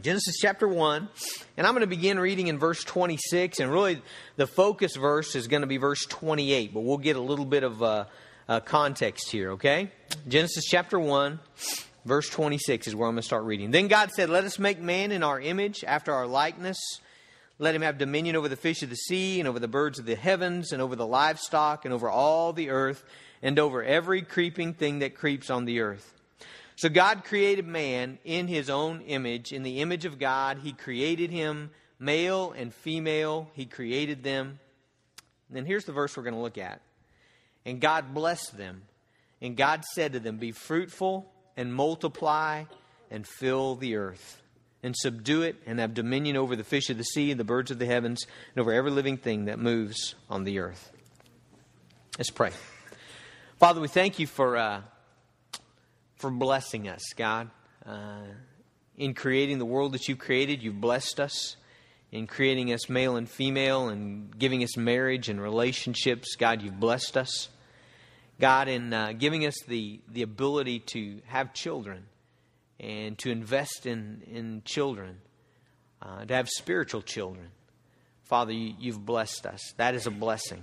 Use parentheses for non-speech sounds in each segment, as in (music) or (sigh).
Genesis chapter 1, and I'm going to begin reading in verse 26, and really the focus verse is going to be verse 28, but we'll get a little bit of uh, uh, context here, okay? Genesis chapter 1, verse 26 is where I'm going to start reading. Then God said, Let us make man in our image, after our likeness. Let him have dominion over the fish of the sea, and over the birds of the heavens, and over the livestock, and over all the earth, and over every creeping thing that creeps on the earth. So God created man in his own image. In the image of God, he created him, male and female, he created them. And then here's the verse we're going to look at. And God blessed them. And God said to them, Be fruitful and multiply and fill the earth and subdue it and have dominion over the fish of the sea and the birds of the heavens and over every living thing that moves on the earth. Let's pray. Father, we thank you for. Uh, for blessing us, God. Uh, in creating the world that you've created, you've blessed us. In creating us male and female and giving us marriage and relationships, God, you've blessed us. God, in uh, giving us the, the ability to have children and to invest in, in children, uh, to have spiritual children. Father, you, you've blessed us. That is a blessing.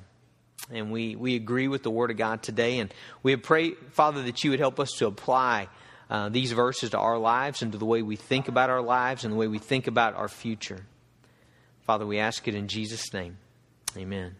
And we, we agree with the Word of God today. And we pray, Father, that you would help us to apply uh, these verses to our lives and to the way we think about our lives and the way we think about our future. Father, we ask it in Jesus' name. Amen.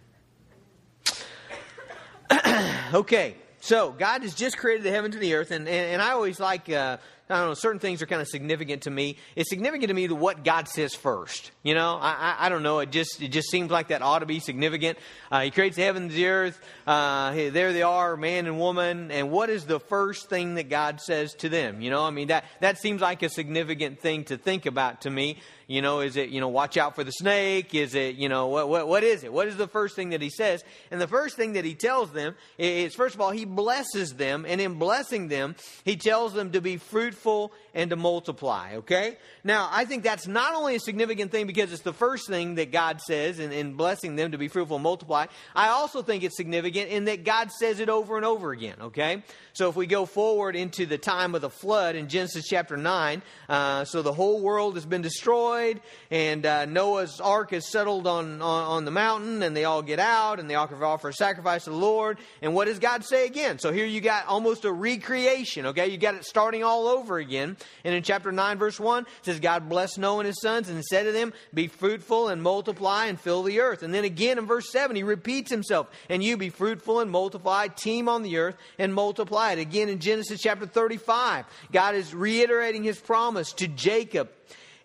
(clears throat) okay, so God has just created the heavens and the earth, and, and, and I always like. Uh, I don't know, certain things are kind of significant to me. It's significant to me that what God says first. You know, I, I, I, don't know. It just it just seems like that ought to be significant. Uh, he creates the heavens and the earth. Uh, there they are, man and woman. And what is the first thing that God says to them? You know, I mean that that seems like a significant thing to think about to me. You know, is it, you know, watch out for the snake? Is it, you know, what, what, what is it? What is the first thing that he says? And the first thing that he tells them is, first of all, he blesses them. And in blessing them, he tells them to be fruitful and to multiply, okay? Now, I think that's not only a significant thing because it's the first thing that God says in, in blessing them to be fruitful and multiply. I also think it's significant in that God says it over and over again, okay? So if we go forward into the time of the flood in Genesis chapter 9, uh, so the whole world has been destroyed, and uh, Noah's ark is settled on, on, on, the mountain, and they all get out, and they offer a sacrifice to the Lord. And what does God say again? So here you got almost a recreation, okay? You got it starting all over again. And in chapter 9, verse 1, it says, God blessed Noah and his sons, and said to them, Be fruitful and multiply and fill the earth. And then again in verse 7, he repeats himself, And you be fruitful and multiply, teem on the earth, and multiply Again, in Genesis chapter 35, God is reiterating his promise to Jacob.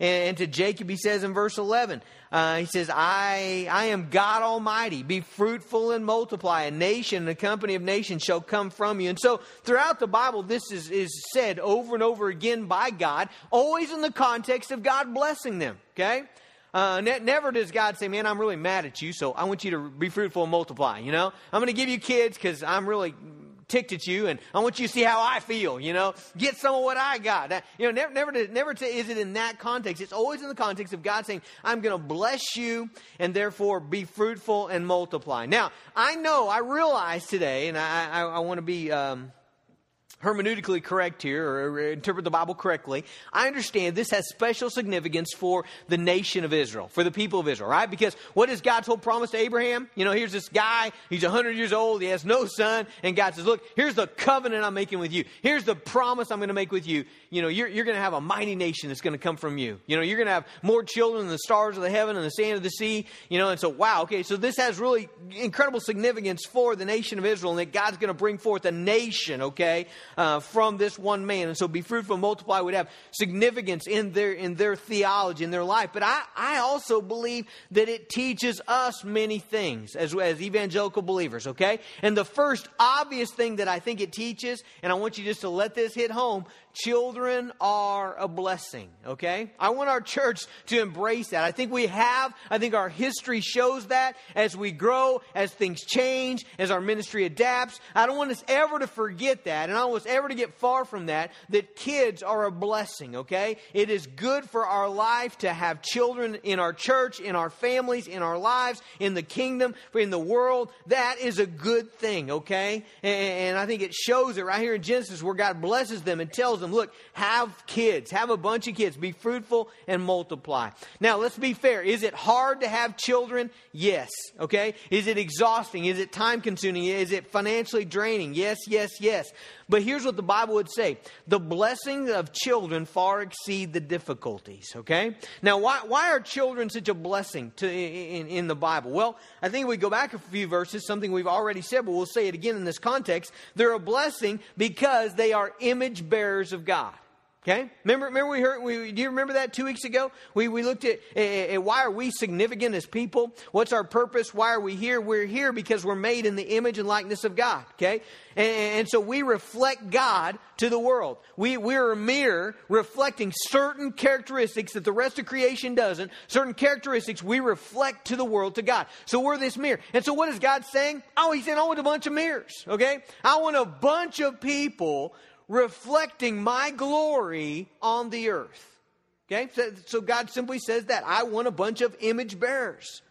And to Jacob, he says in verse 11, uh, he says, I, I am God Almighty. Be fruitful and multiply. A nation and a company of nations shall come from you. And so throughout the Bible, this is, is said over and over again by God, always in the context of God blessing them. Okay? Uh, ne- never does God say, Man, I'm really mad at you, so I want you to be fruitful and multiply. You know, I'm going to give you kids because I'm really ticked at you, and I want you to see how I feel. You know, get some of what I got. That, you know, never, never, never to, is it in that context. It's always in the context of God saying, "I'm going to bless you, and therefore be fruitful and multiply." Now, I know, I realize today, and I, I, I want to be. Um, hermeneutically correct here or interpret the Bible correctly, I understand this has special significance for the nation of Israel, for the people of Israel, right? Because what is God's whole promise to Abraham? You know, here's this guy, he's 100 years old, he has no son, and God says, Look, here's the covenant I'm making with you. Here's the promise I'm going to make with you. You know, you're, you're going to have a mighty nation that's going to come from you. You know, you're going to have more children than the stars of the heaven and the sand of the sea. You know, and so, wow, okay, so this has really incredible significance for the nation of Israel, and that God's going to bring forth a nation, okay? Uh, from this one man. And so be fruitful multiply would have significance in their, in their theology, in their life. But I, I also believe that it teaches us many things as, as evangelical believers, okay? And the first obvious thing that I think it teaches, and I want you just to let this hit home, children are a blessing, okay? I want our church to embrace that. I think we have. I think our history shows that as we grow, as things change, as our ministry adapts. I don't want us ever to forget that. And I don't want us ever to get far from that, that kids are a blessing, okay? It is good for our life to have children in our church, in our families, in our lives, in the kingdom, in the world. That is a good thing, okay? And, I think it shows it right here in Genesis where God blesses them and tells them, look, have kids, have a bunch of kids, be fruitful and multiply. Now, let's be fair. Is it hard to have children? Yes, okay? Is it exhausting? Is it time consuming? Is it financially draining? Yes, yes, yes. But here's what the Bible would say the blessings of children far exceed the difficulties, okay? Now, why, why are children such a blessing to, in, in the Bible? Well, I think we go back a few verses, something we've already said, but we'll say it again in this context. They're a blessing because they are image bearers of God. Okay? Remember, remember we heard, we, do you remember that two weeks ago? We, we looked at, why are we significant as people? What's our purpose? Why are we here? We're here because we're made in the image and likeness of God. Okay? And, and so we reflect God to the world. We, we're a mirror reflecting certain characteristics that the rest of creation doesn't. Certain characteristics we reflect to the world, to God. So we're this mirror. And so what is God saying? Oh, He's saying, I want a bunch of mirrors. Okay? I want a bunch of people reflecting my glory on the earth. Okay? So, so, God simply says that. I want a bunch of image bearers.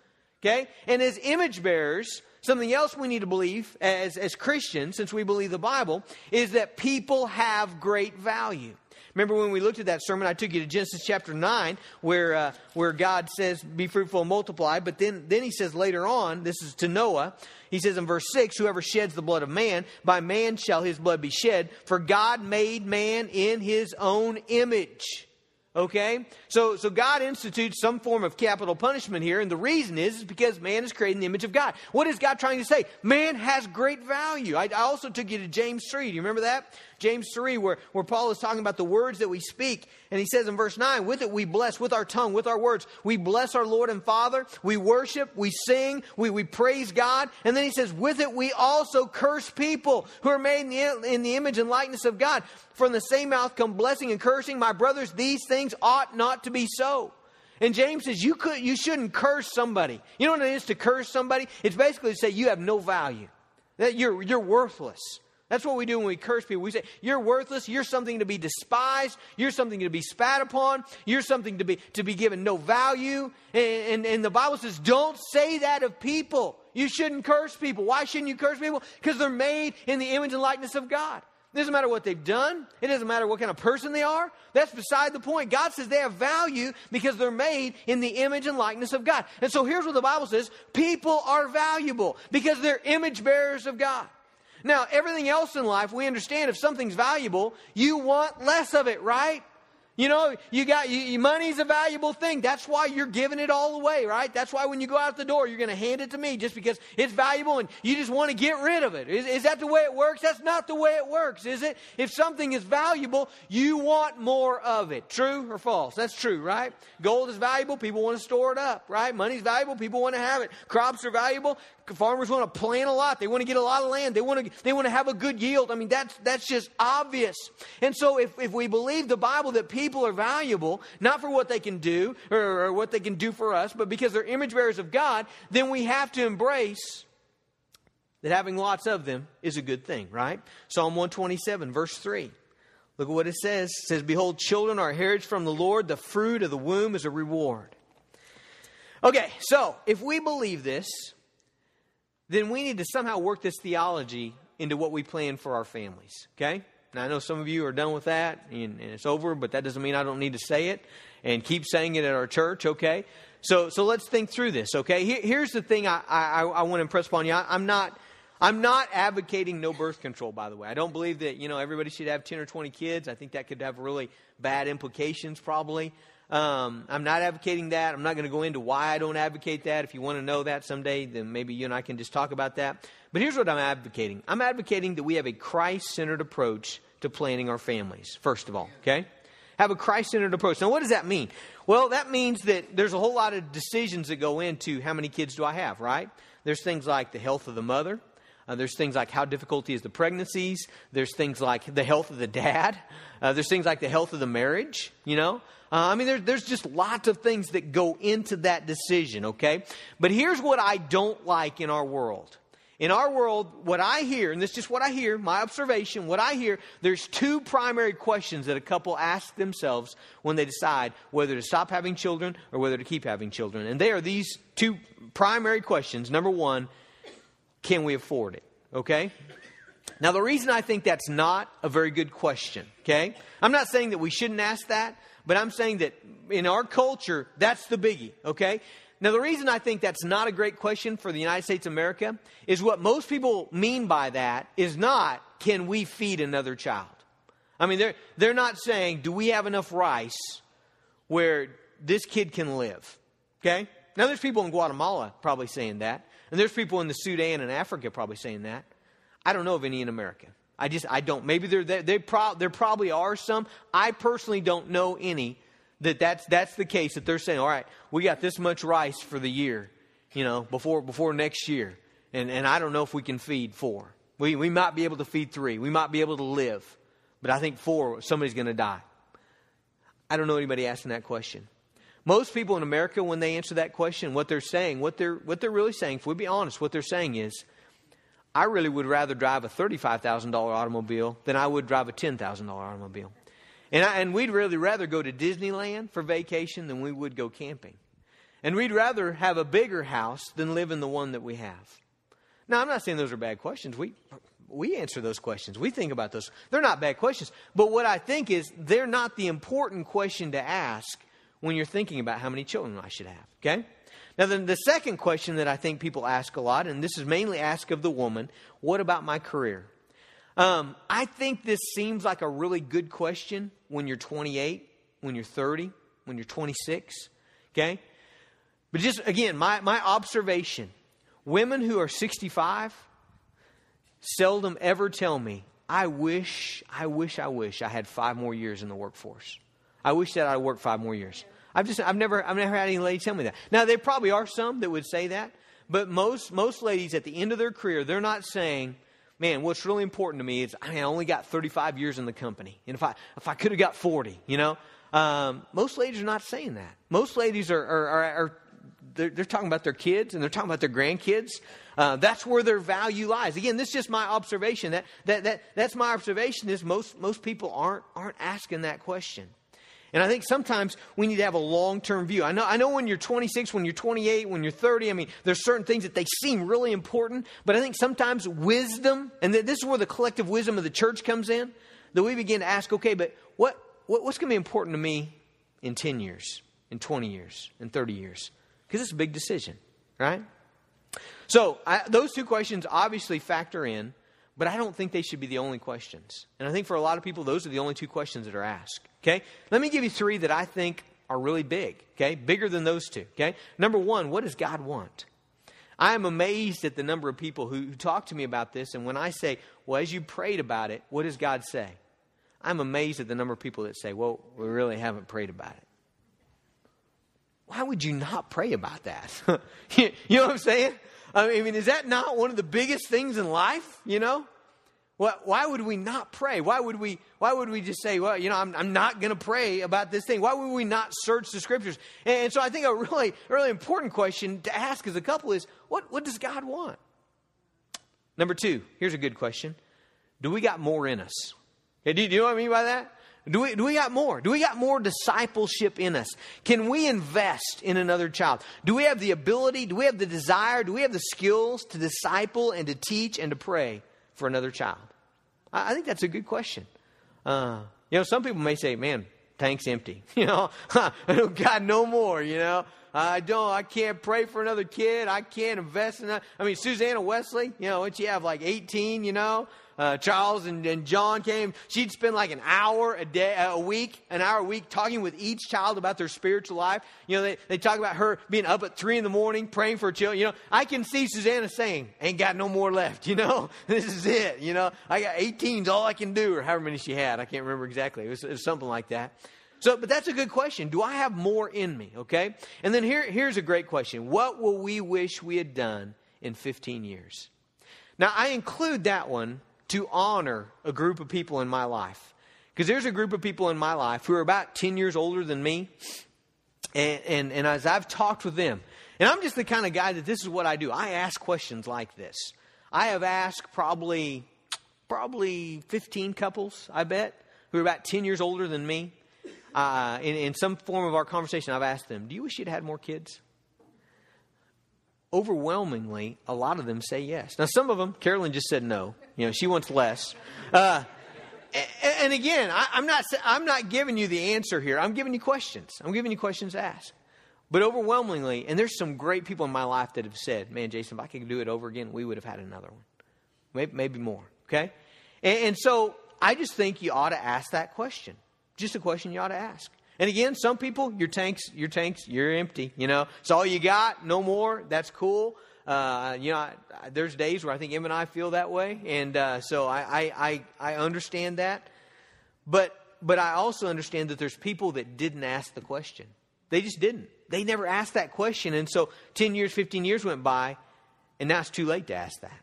Okay? And as image bearers, something else we need to believe as, as Christians, since we believe the Bible, is that people have great value. Remember when we looked at that sermon, I took you to Genesis chapter 9, where, uh, where God says, Be fruitful and multiply. But then, then he says later on, this is to Noah, he says in verse 6 Whoever sheds the blood of man, by man shall his blood be shed, for God made man in his own image. Okay? So, so God institutes some form of capital punishment here, and the reason is, is because man is created in the image of God. What is God trying to say? Man has great value. I, I also took you to James 3. Do you remember that? James 3, where, where Paul is talking about the words that we speak. And he says in verse 9, with it we bless, with our tongue, with our words, we bless our Lord and Father. We worship, we sing, we, we praise God. And then he says, with it we also curse people who are made in the, in the image and likeness of God. From the same mouth come blessing and cursing. My brothers, these things ought not to be so. And James says you could you shouldn't curse somebody. You know what it is to curse somebody? It's basically to say you have no value. That you're you're worthless. That's what we do when we curse people. We say, You're worthless. You're something to be despised. You're something to be spat upon. You're something to be, to be given no value. And, and, and the Bible says, Don't say that of people. You shouldn't curse people. Why shouldn't you curse people? Because they're made in the image and likeness of God. It doesn't matter what they've done. It doesn't matter what kind of person they are. That's beside the point. God says they have value because they're made in the image and likeness of God. And so here's what the Bible says people are valuable because they're image bearers of God. Now, everything else in life, we understand if something's valuable, you want less of it, right? You know, you got you, money's a valuable thing. That's why you're giving it all away, right? That's why when you go out the door, you're going to hand it to me just because it's valuable and you just want to get rid of it. Is, is that the way it works? That's not the way it works, is it? If something is valuable, you want more of it. True or false? That's true, right? Gold is valuable. People want to store it up, right? Money's valuable. People want to have it. Crops are valuable farmers want to plant a lot. They want to get a lot of land. They want to, they want to have a good yield. I mean, that's, that's just obvious. And so if, if we believe the Bible that people are valuable, not for what they can do or, or what they can do for us, but because they're image bearers of God, then we have to embrace that having lots of them is a good thing, right? Psalm 127, verse 3. Look at what it says. It says, Behold, children are heritage from the Lord, the fruit of the womb is a reward. Okay, so if we believe this, then we need to somehow work this theology into what we plan for our families. Okay? Now, I know some of you are done with that and, and, it's over, but that doesn't mean I don't need to say it and keep saying it at our church, okay? So, so let's think through this, okay? Here, here's the thing I, I, I want to impress upon you. I, am not. I'm not advocating no birth control, by the way. I don't believe that, you know, everybody should have 10 or 20 kids. I think that could have really bad implications, probably. Um, I'm not advocating that. I'm not going to go into why I don't advocate that. If you want to know that someday, then maybe you and I can just talk about that. But here's what I'm advocating I'm advocating that we have a Christ centered approach to planning our families, first of all, okay? Have a Christ centered approach. Now, what does that mean? Well, that means that there's a whole lot of decisions that go into how many kids do I have, right? There's things like the health of the mother. Uh, there's things like how difficult is the pregnancies. There's things like the health of the dad. Uh, there's things like the health of the marriage, you know. Uh, I mean, there, there's just lots of things that go into that decision, okay? But here's what I don't like in our world In our world, what I hear, and this is just what I hear, my observation, what I hear, there's two primary questions that a couple ask themselves when they decide whether to stop having children or whether to keep having children. And they are these two primary questions. Number one, can we afford it? Okay? Now, the reason I think that's not a very good question, okay? I'm not saying that we shouldn't ask that, but I'm saying that in our culture, that's the biggie, okay? Now, the reason I think that's not a great question for the United States of America is what most people mean by that is not, can we feed another child? I mean, they're, they're not saying, do we have enough rice where this kid can live? Okay? Now, there's people in Guatemala probably saying that, and there's people in the Sudan and Africa probably saying that. I don't know of any in America. I just, I don't. Maybe there, they, they pro, there probably are some. I personally don't know any that that's, that's the case, that they're saying, all right, we got this much rice for the year, you know, before, before next year. And, and I don't know if we can feed four. We, we might be able to feed three. We might be able to live. But I think four, somebody's going to die. I don't know anybody asking that question. Most people in America, when they answer that question, what they're saying, what they're, what they're really saying, if we be honest, what they're saying is, I really would rather drive a $35,000 automobile than I would drive a $10,000 automobile. And, I, and we'd really rather go to Disneyland for vacation than we would go camping. And we'd rather have a bigger house than live in the one that we have. Now, I'm not saying those are bad questions. We, we answer those questions. We think about those. They're not bad questions. But what I think is they're not the important question to ask when you're thinking about how many children I should have. Okay? Now, then the second question that I think people ask a lot, and this is mainly asked of the woman what about my career? Um, I think this seems like a really good question when you're 28, when you're 30, when you're 26. Okay? But just again, my, my observation women who are 65 seldom ever tell me, I wish, I wish, I wish I had five more years in the workforce. I wish that I'd worked five more years. I've just, I've never, I've never had any lady tell me that. Now, there probably are some that would say that, but most, most ladies at the end of their career, they're not saying, man, what's really important to me is I, I only got 35 years in the company. And if I, if I could have got 40, you know, um, most ladies are not saying that. Most ladies are, are, are, are they're, they're, talking about their kids and they're talking about their grandkids. Uh, that's where their value lies. Again, this is just my observation. That, that, that, that's my observation is most, most people aren't, aren't asking that question. And I think sometimes we need to have a long term view. I know, I know when you're 26, when you're 28, when you're 30, I mean, there's certain things that they seem really important, but I think sometimes wisdom, and this is where the collective wisdom of the church comes in, that we begin to ask, okay, but what, what what's going to be important to me in 10 years, in 20 years, in 30 years? Because it's a big decision, right? So I, those two questions obviously factor in. But I don't think they should be the only questions. And I think for a lot of people, those are the only two questions that are asked. Okay? Let me give you three that I think are really big. Okay? Bigger than those two. Okay? Number one, what does God want? I am amazed at the number of people who, talk to me about this. And when I say, well, as you prayed about it, what does God say? I'm amazed at the number of people that say, well, we really haven't prayed about it. Why would you not pray about that? (laughs) you know what I'm saying? I mean, is that not one of the biggest things in life? You know? Why would we not pray? Why would we, why would we just say, well, you know, I'm, I'm not going to pray about this thing? Why would we not search the scriptures? And, and, so I think a really, really important question to ask as a couple is, what, what does God want? Number two, here's a good question. Do we got more in us? Okay, do, do you know what I mean by that? Do we, do we got more? Do we got more discipleship in us? Can we invest in another child? Do we have the ability? Do we have the desire? Do we have the skills to disciple and to teach and to pray for another child? I, I think that's a good question. Uh, you know, some people may say, man, tank's empty. (laughs) You know, (laughs) God, no more, you know. I don't, I can't pray for another kid. I can't invest in that. I mean, Susanna Wesley, you know, when she have like 18, you know, uh, Charles and, and, John came, she'd spend like an hour a day, a week, an hour a week talking with each child about their spiritual life. You know, they, they talk about her being up at three in the morning praying for children. You know, I can see Susanna saying, ain't got no more left, (laughs) you know, this is it. You know, I got 18's all I can do, or however many she had. I can't remember exactly. It was, it was something like that. So, but that's a good question. Do I have more in me? Okay. And then here, here's a great question. What will we wish we had done in 15 years? Now, I include that one to honor a group of people in my life. Because there's a group of people in my life who are about 10 years older than me. And, and, and as I've talked with them, and I'm just the kind of guy that this is what I do I ask questions like this. I have asked probably probably 15 couples, I bet, who are about 10 years older than me. Uh, in, in some form of our conversation, I've asked them, Do you wish you'd had more kids? Overwhelmingly, a lot of them say yes. Now, some of them, Carolyn just said no. You know, she wants less. Uh, and again, I, am not I'm not giving you the answer here. I'm giving you questions. I'm giving you questions to ask. But overwhelmingly, and there's some great people in my life that have said, "Man, Jason, if I could do it over again, we would have had another one, maybe, maybe more." Okay? And, and so I just think you ought to ask that question. Just a question you ought to ask. And again, some people, your tanks, your tanks, you're empty. You know, it's all you got, no more. That's cool. Uh, you know, I, I, there's days where I think Em and I feel that way, and uh, so I, I, I understand that. But but I also understand that there's people that didn't ask the question. They just didn't. They never asked that question, and so 10 years, 15 years went by, and now it's too late to ask that.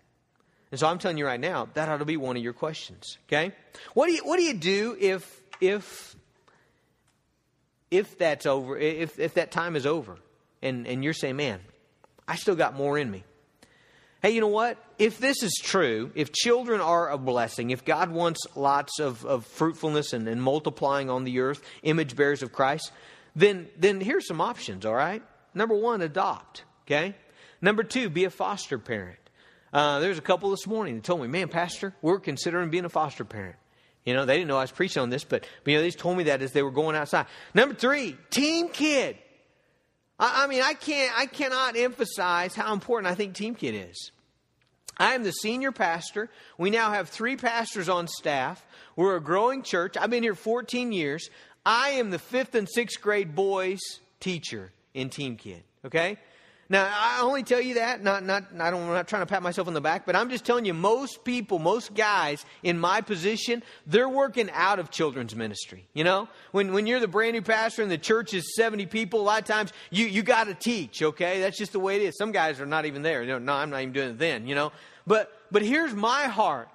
And so I'm telling you right now, that ought to be one of your questions. Okay? What do you what do you do if if if that's over, if if that time is over, and, and you're saying, Man, I still got more in me. Hey, you know what? If this is true, if children are a blessing, if God wants lots of, of fruitfulness and, and multiplying on the earth, image bearers of Christ, then then here's some options, all right? Number one, adopt. Okay? Number two, be a foster parent. Uh, there's a couple this morning that told me, man, Pastor, we're considering being a foster parent. You know, they didn't know I was preaching on this, but, but you know, they just told me that as they were going outside. Number three, Team Kid. I, I mean, I can't, I cannot emphasize how important I think Team Kid is. I am the senior pastor. We now have three pastors on staff. We're a growing church. I've been here 14 years. I am the fifth and sixth grade boys teacher in Team Kid. Okay? Now, I only tell you that, not, not, I don't, I'm not trying to pat myself on the back, but I'm just telling you, most people, most guys in my position, they're working out of children's ministry. You know? When, when you're the brand new pastor and the church is 70 people, a lot of times you, you got to teach, okay? That's just the way it is. Some guys are not even there. You know, no, I'm not even doing it then, you know? But, but here's my heart.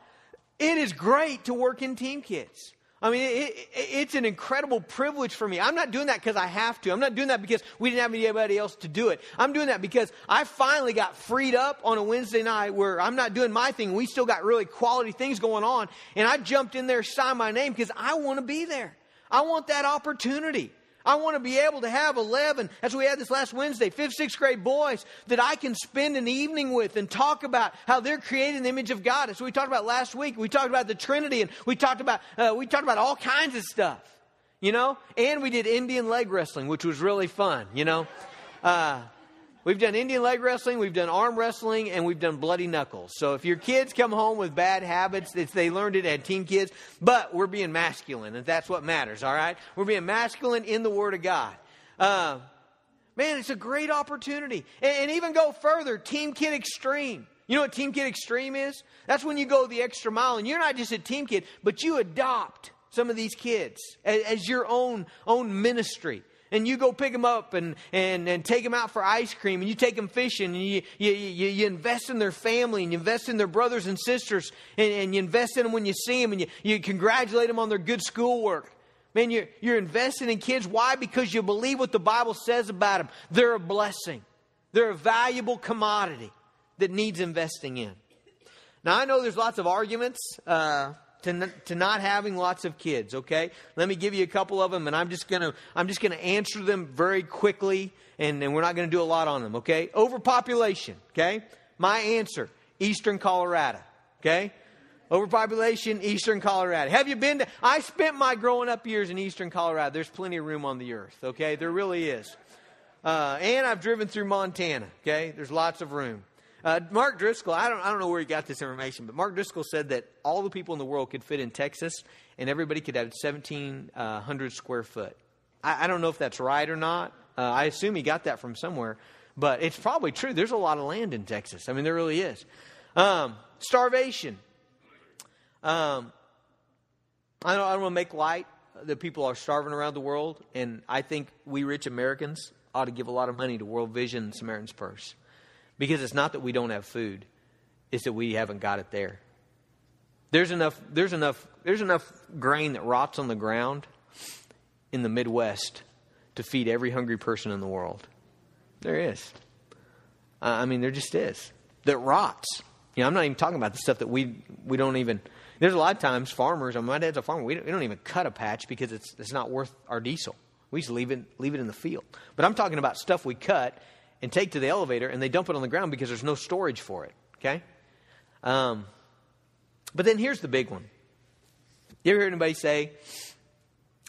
It is great to work in team kids. I mean, it, it, it's an incredible privilege for me. I'm not doing that because I have to. I'm not doing that because we didn't have anybody else to do it. I'm doing that because I finally got freed up on a Wednesday night where I'm not doing my thing. We still got really quality things going on. And I jumped in there, signed my name because I want to be there. I want that opportunity. I want to be able to have 11, as we had this last Wednesday, fifth, sixth grade boys that I can spend an evening with and talk about how they're created in the image of God. As we talked about last week, we talked about the Trinity and we talked about, uh, we talked about all kinds of stuff, you know? And we did Indian leg wrestling, which was really fun, you know? Uh, We've done Indian leg wrestling, we've done arm wrestling, and we've done bloody knuckles. So if your kids come home with bad habits, it's they learned it at Team Kids, but we're being masculine, and that's what matters, all right? We're being masculine in the Word of God. Uh, man, it's a great opportunity. And, and even go further, Team Kid Extreme. You know what Team Kid Extreme is? That's when you go the extra mile, and you're not just a Team Kid, but you adopt some of these kids as, as your own, own ministry and you go pick them up and, and, and take them out for ice cream and you take them fishing and you, you, you, you invest in their family and you invest in their brothers and sisters and, and you invest in them when you see them and you, you congratulate them on their good schoolwork. Man, you're, you're investing in kids. Why? Because you believe what the Bible says about them. They're a blessing, they're a valuable commodity that needs investing in. Now, I know there's lots of arguments. Uh, to, to not having lots of kids, okay? Let me give you a couple of them, and I'm just going to I'm just going to answer them very quickly, and, and we're not going to do a lot on them, okay? Overpopulation, okay? My answer, Eastern Colorado, okay? Overpopulation, Eastern Colorado. Have you been to, I spent my growing up years in Eastern Colorado. There's plenty of room on the earth, okay? There really is. Uh, and I've driven through Montana, okay? There's lots of room. Uh, Mark Driscoll, I don't, I don't know where he got this information, but Mark Driscoll said that all the people in the world could fit in Texas and everybody could have 1,700 square foot. I, I don't know if that's right or not. Uh, I assume he got that from somewhere, but it's probably true. There's a lot of land in Texas. I mean, there really is. Um, starvation. Um, I don't, I don't want to make light that people are starving around the world, and I think we rich Americans ought to give a lot of money to World Vision Samaritan's Purse. Because it's not that we don't have food, it's that we haven't got it there. There's enough, there's enough, there's enough grain that rots on the ground in the Midwest to feed every hungry person in the world. There is. I mean, there just is. That rots. You know, I'm not even talking about the stuff that we we don't even. There's a lot of times farmers. My dad's a farmer. We don't, we don't even cut a patch because it's it's not worth our diesel. We just leave it leave it in the field. But I'm talking about stuff we cut and take to the elevator, and they dump it on the ground because there's no storage for it. Okay. Um, but then here's the big one. You ever hear anybody say,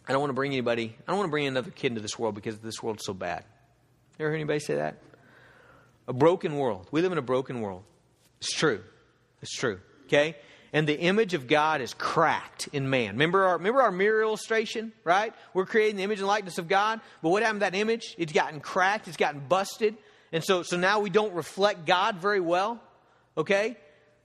"I don't want to bring anybody. I don't want to bring another kid into this world because this world's so bad." You ever hear anybody say that? A broken world. We live in a broken world. It's true. It's true. Okay? And the image of God is cracked in man. Remember our, remember our mirror illustration, right? We're creating the image and likeness of God. But what happened to that image? It's gotten cracked, it's gotten busted. And so, so now we don't reflect God very well. Okay?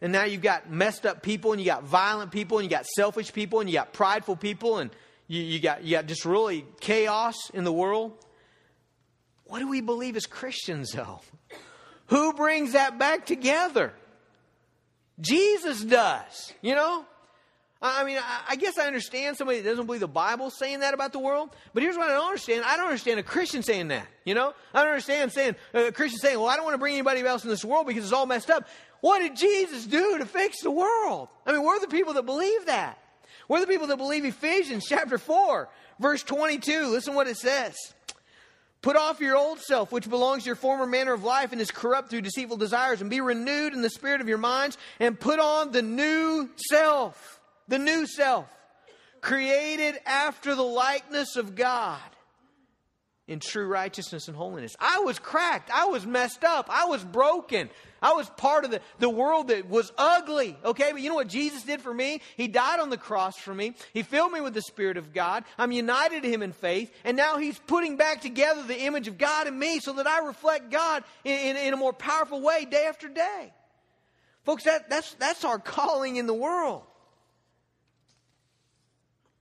And now you've got messed up people, and you got violent people, and you got selfish people, and you got prideful people, and you, you, got, you got just really chaos in the world. What do we believe as Christians, though? (laughs) Who brings that back together? Jesus does, you know? I mean, I guess I understand somebody that doesn't believe the Bible saying that about the world, but here's what I don't understand. I don't understand a Christian saying that, you know? I don't understand saying, uh, a Christian saying, well, I don't want to bring anybody else in this world because it's all messed up. What did Jesus do to fix the world? I mean, we're the people that believe that. We're the people that believe Ephesians chapter 4, verse 22. Listen what it says. Put off your old self, which belongs to your former manner of life and is corrupt through deceitful desires, and be renewed in the spirit of your minds, and put on the new self, the new self, created after the likeness of God in true righteousness and holiness. I was cracked. I was messed up. I was broken. I was part of the, the world that was ugly. Okay, but you know what Jesus did for me? He died on the cross for me. He filled me with the Spirit of God. I'm united to Him in faith. And now He's putting back together the image of God in me so that I reflect God in, in, in a more powerful way day after day. Folks, that, that's, that's our calling in the world.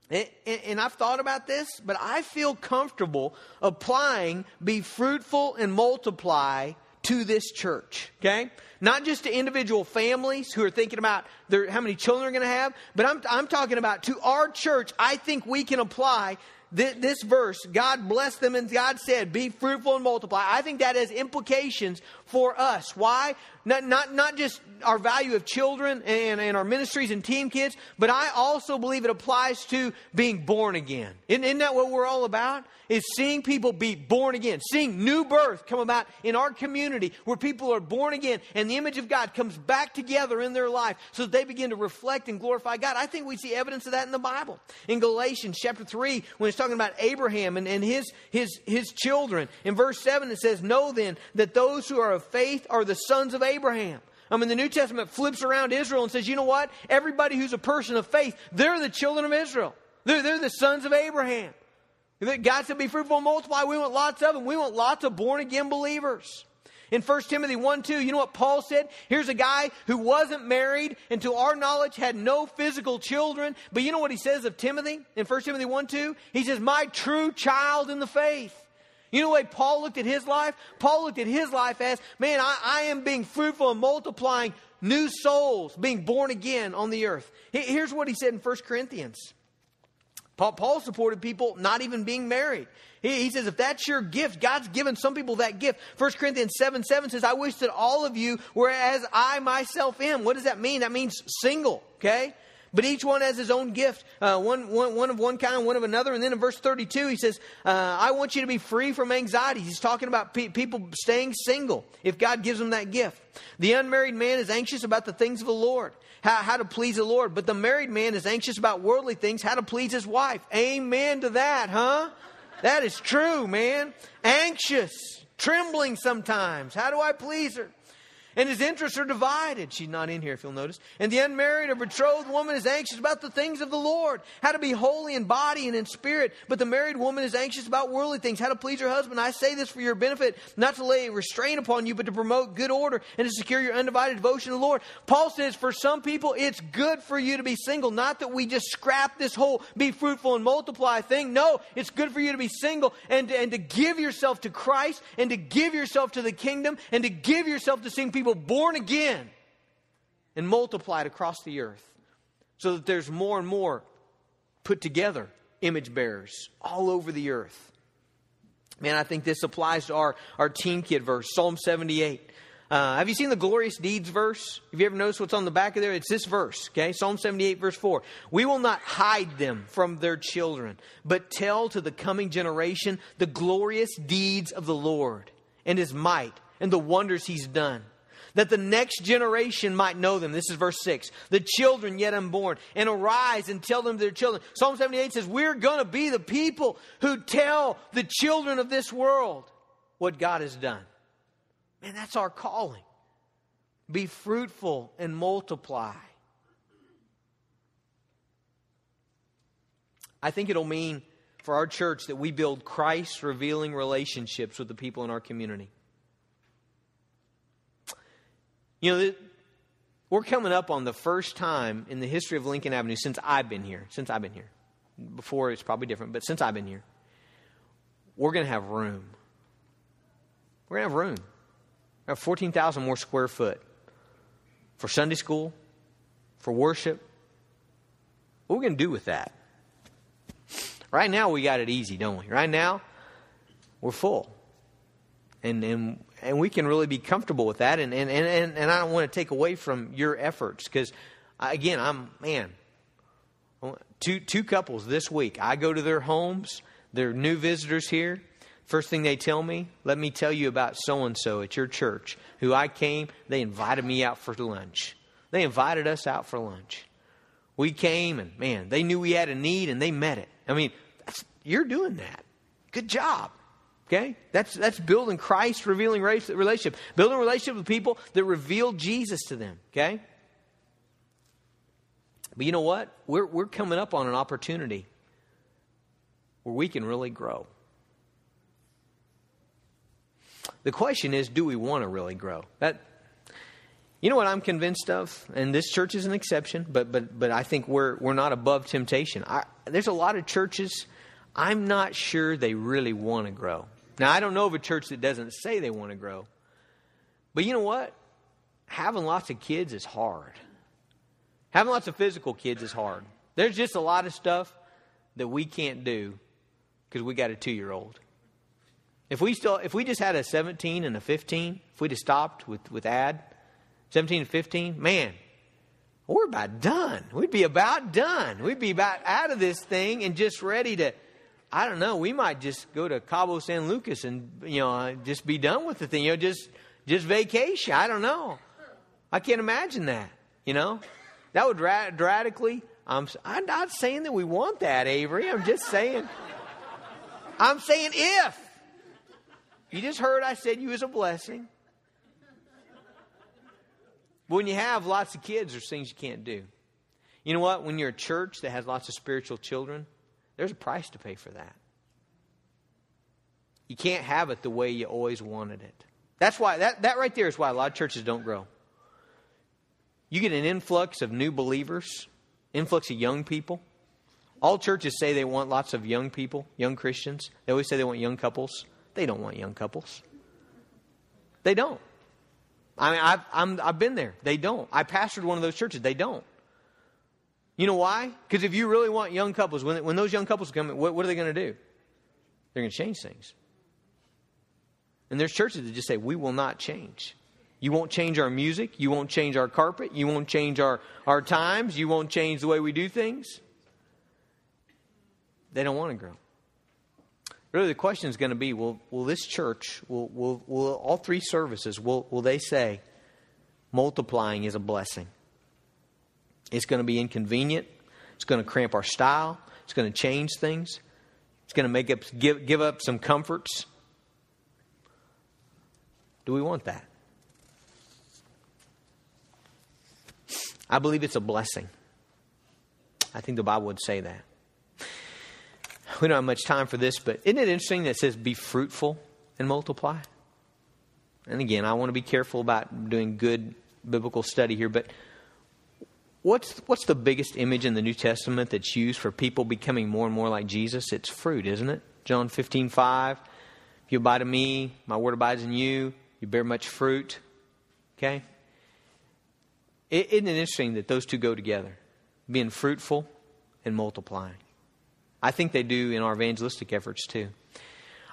And, I've thought about this, but I feel comfortable applying be fruitful and multiply to this church, okay? Not just to individual families who are thinking about their, how many children they're going to have, but I'm, I'm talking about to our church. I think we can apply this, this verse. God blessed them and God said, be fruitful and multiply. I think that has implications for us. Why? Not, not, not just our value of children and, and our ministries and team kids, but I also believe it applies to being born again. Isn't, isn't that what we're all about? Is seeing people be born again, seeing new birth come about in our community where people are born again and the image of God comes back together in their life so that they begin to reflect and glorify God. I think we see evidence of that in the Bible. In Galatians chapter 3, when it's talking about Abraham and, and his, his, his children, in verse 7 it says, Know then that those who are of faith are the sons of Abraham. I mean, the New Testament flips around Israel and says, you know what? Everybody who's a person of faith, they're the children of Israel. They're, they're the sons of Abraham. God said, be fruitful and multiply. We want lots of them. We want lots of born again believers. In 1 Timothy 1 2, you know what Paul said? Here's a guy who wasn't married and to our knowledge had no physical children. But you know what he says of Timothy in 1 Timothy 1 2? He says, My true child in the faith. You know the way Paul looked at his life? Paul looked at his life as, man, I, I am being fruitful and multiplying new souls, being born again on the earth. Here's what he said in 1 Corinthians. Paul, Paul supported people not even being married. He, he, says, if that's your gift, God's given some people that gift. 1 Corinthians 7 7 says, I wish that all of you were as I myself am. What does that mean? That means single, okay? But each one has his own gift, uh, one, one, one of one kind, one of another. And then in verse 32, he says, uh, I want you to be free from anxiety. He's talking about pe- people staying single if God gives them that gift. The unmarried man is anxious about the things of the Lord, how, how to please the Lord. But the married man is anxious about worldly things, how to please his wife. Amen to that, huh? That is true, man. Anxious, trembling sometimes. How do I please her? And his interests are divided. She's not in here, if you'll notice. And the unmarried or betrothed woman is anxious about the things of the Lord, how to be holy in body and in spirit. But the married woman is anxious about worldly things, how to please her husband. I say this for your benefit, not to lay restraint upon you, but to promote good order and to secure your undivided devotion to the Lord. Paul says, for some people, it's good for you to be single. Not that we just scrap this whole be fruitful and multiply thing. No, it's good for you to be single and, and to give yourself to Christ and to give yourself to the kingdom and to give yourself to seeing people people born again and multiplied across the earth so that there's more and more put together image bearers all over the earth. Man, I think this applies to our, our Team Kid verse, Psalm 78. Uh, have you seen the glorious deeds verse? Have you ever noticed what's on the back of there? It's this verse, okay? Psalm 78, verse 4. We will not hide them from their children, but tell to the coming generation the glorious deeds of the Lord and his might and the wonders he's done that the next generation might know them. This is verse 6. The children yet unborn, and arise and tell them to their children. Psalm 78 says, We're going to be the people who tell the children of this world what God has done. Man, that's our calling. Be fruitful and multiply. I think it'll mean for our church that we build Christ revealing relationships with the people in our community. You know, we're coming up on the first time in the history of Lincoln Avenue since I've been here. Since I've been here. Before it's probably different, but since I've been here, we're going to have room. We're going to have room. We have 14,000 more square foot for Sunday school, for worship. What are we going to do with that? Right now, we got it easy, don't we? Right now, we're full. And, and and we can really be comfortable with that. And, and, and, and I don't want to take away from your efforts because, again, I'm, man, two, two couples this week. I go to their homes, they're new visitors here. First thing they tell me, let me tell you about so and so at your church who I came, they invited me out for lunch. They invited us out for lunch. We came and, man, they knew we had a need and they met it. I mean, you're doing that. Good job. Okay? That's, that's building Christ revealing relationship. Building relationship with people that reveal Jesus to them. Okay? But you know what? We're, we're coming up on an opportunity where we can really grow. The question is, do we want to really grow? That, you know what I'm convinced of, and this church is an exception, but but but I think we're we're not above temptation. I, there's a lot of churches. I'm not sure they really want to grow. Now, I don't know of a church that doesn't say they want to grow. But you know what? Having lots of kids is hard. Having lots of physical kids is hard. There's just a lot of stuff that we can't do because we got a two year old. If we still if we just had a 17 and a 15, if we'd have stopped with, with ad, 17 and 15, man, we're about done. We'd be about done. We'd be about out of this thing and just ready to I don't know, we might just go to Cabo San Lucas and, you know, just be done with the thing, you know, just, just vacation. I don't know. I can't imagine that, you know? That would ra- radically, I'm, I'm not saying that we want that, Avery. I'm just saying, I'm saying if. You just heard I said you was a blessing. But when you have lots of kids, there's things you can't do. You know what? When you're a church that has lots of spiritual children, there's a price to pay for that. You can't have it the way you always wanted it. That's why, that, that right there is why a lot of churches don't grow. You get an influx of new believers, influx of young people. All churches say they want lots of young people, young Christians. They always say they want young couples. They don't want young couples. They don't. I mean, I've, I'm, I've been there. They don't. I pastored one of those churches. They don't. You know why? Because if you really want young couples, when, when those young couples come, what, what are they going to do? They're going to change things. And there's churches that just say, we will not change. You won't change our music. You won't change our carpet. You won't change our, our times. You won't change the way we do things. They don't want to grow. Really, the question is going to be will, will this church, will, will, will all three services, will, will they say multiplying is a blessing? It's going to be inconvenient. It's going to cramp our style. It's going to change things. It's going to make up, give, give up some comforts. Do we want that? I believe it's a blessing. I think the Bible would say that. We don't have much time for this, but isn't it interesting that it says be fruitful and multiply? And again, I want to be careful about doing good biblical study here, but What's, what's the biggest image in the New Testament that's used for people becoming more and more like Jesus? It's fruit, isn't it? John 15, 5. If you abide in me, my word abides in you, you bear much fruit. Okay? Isn't it interesting that those two go together? Being fruitful and multiplying. I think they do in our evangelistic efforts too.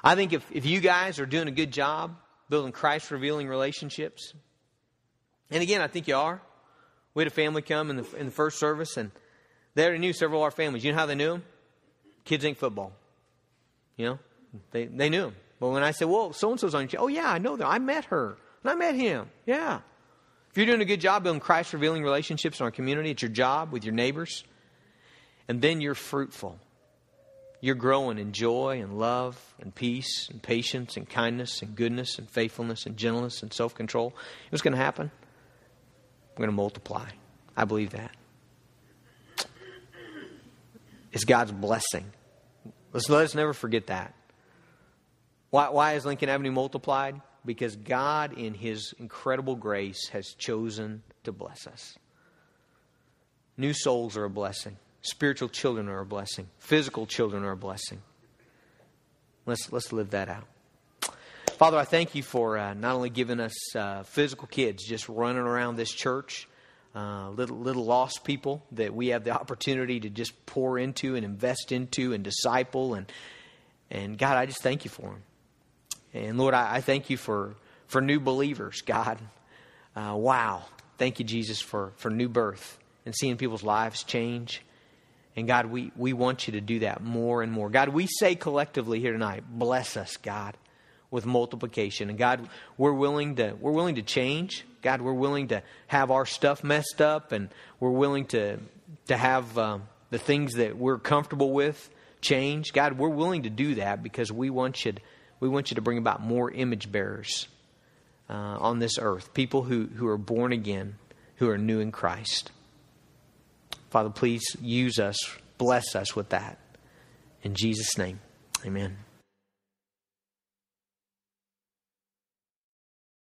I think if, if you guys are doing a good job building Christ revealing relationships? And again, I think you are. We had a family come in the, in the first service, and they already knew several of our families. You know how they knew them? Kids ain't football. You know, they, they knew them. But when I said, well, so and so's on your oh, yeah, I know them. I met her. And I met him. Yeah. If you're doing a good job building Christ revealing relationships in our community, at your job, with your neighbors, and then you're fruitful. You're growing in joy and love and peace and patience and kindness and goodness and faithfulness and gentleness and self control. What's going to happen? We're going to multiply. I believe that. It's God's blessing. Let's let us never forget that. Why, why is Lincoln Avenue multiplied? Because God, in His incredible grace, has chosen to bless us. New souls are a blessing. Spiritual children are a blessing. Physical children are a blessing. Let's, let's live that out. Father, I thank you for uh, not only giving us uh, physical kids just running around this church, uh, little, little lost people that we have the opportunity to just pour into and invest into and disciple. And, and God, I just thank you for them. And Lord, I, I thank you for, for new believers, God. Uh, wow. Thank you, Jesus, for, for new birth and seeing people's lives change. And God, we, we want you to do that more and more. God, we say collectively here tonight, bless us, God, with multiplication. And God, we're willing to we're willing to change. God, we're willing to have our stuff messed up, and we're willing to to have um, the things that we're comfortable with change. God, we're willing to do that because we want you to, we want you to bring about more image bearers uh, on this earth, people who, who are born again, who are new in Christ. Father, please use us, bless us with that. In Jesus' name, amen.